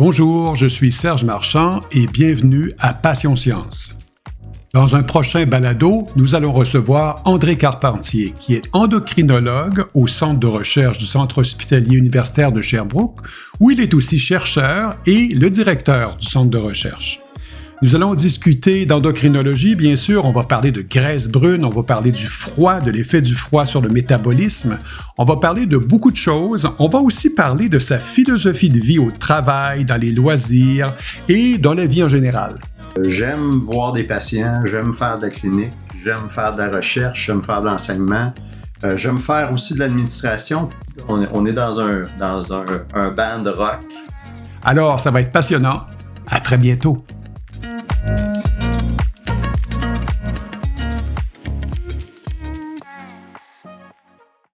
Bonjour, je suis Serge Marchand et bienvenue à Passion Science. Dans un prochain balado, nous allons recevoir André Carpentier, qui est endocrinologue au Centre de recherche du Centre hospitalier universitaire de Sherbrooke, où il est aussi chercheur et le directeur du centre de recherche. Nous allons discuter d'endocrinologie, bien sûr, on va parler de graisse brune, on va parler du froid, de l'effet du froid sur le métabolisme, on va parler de beaucoup de choses, on va aussi parler de sa philosophie de vie au travail, dans les loisirs et dans la vie en général. J'aime voir des patients, j'aime faire de la clinique, j'aime faire de la recherche, j'aime faire de l'enseignement, euh, j'aime faire aussi de l'administration. On, est dans un, dans un, un band de rock. Alors, ça va être passionnant. À très bientôt.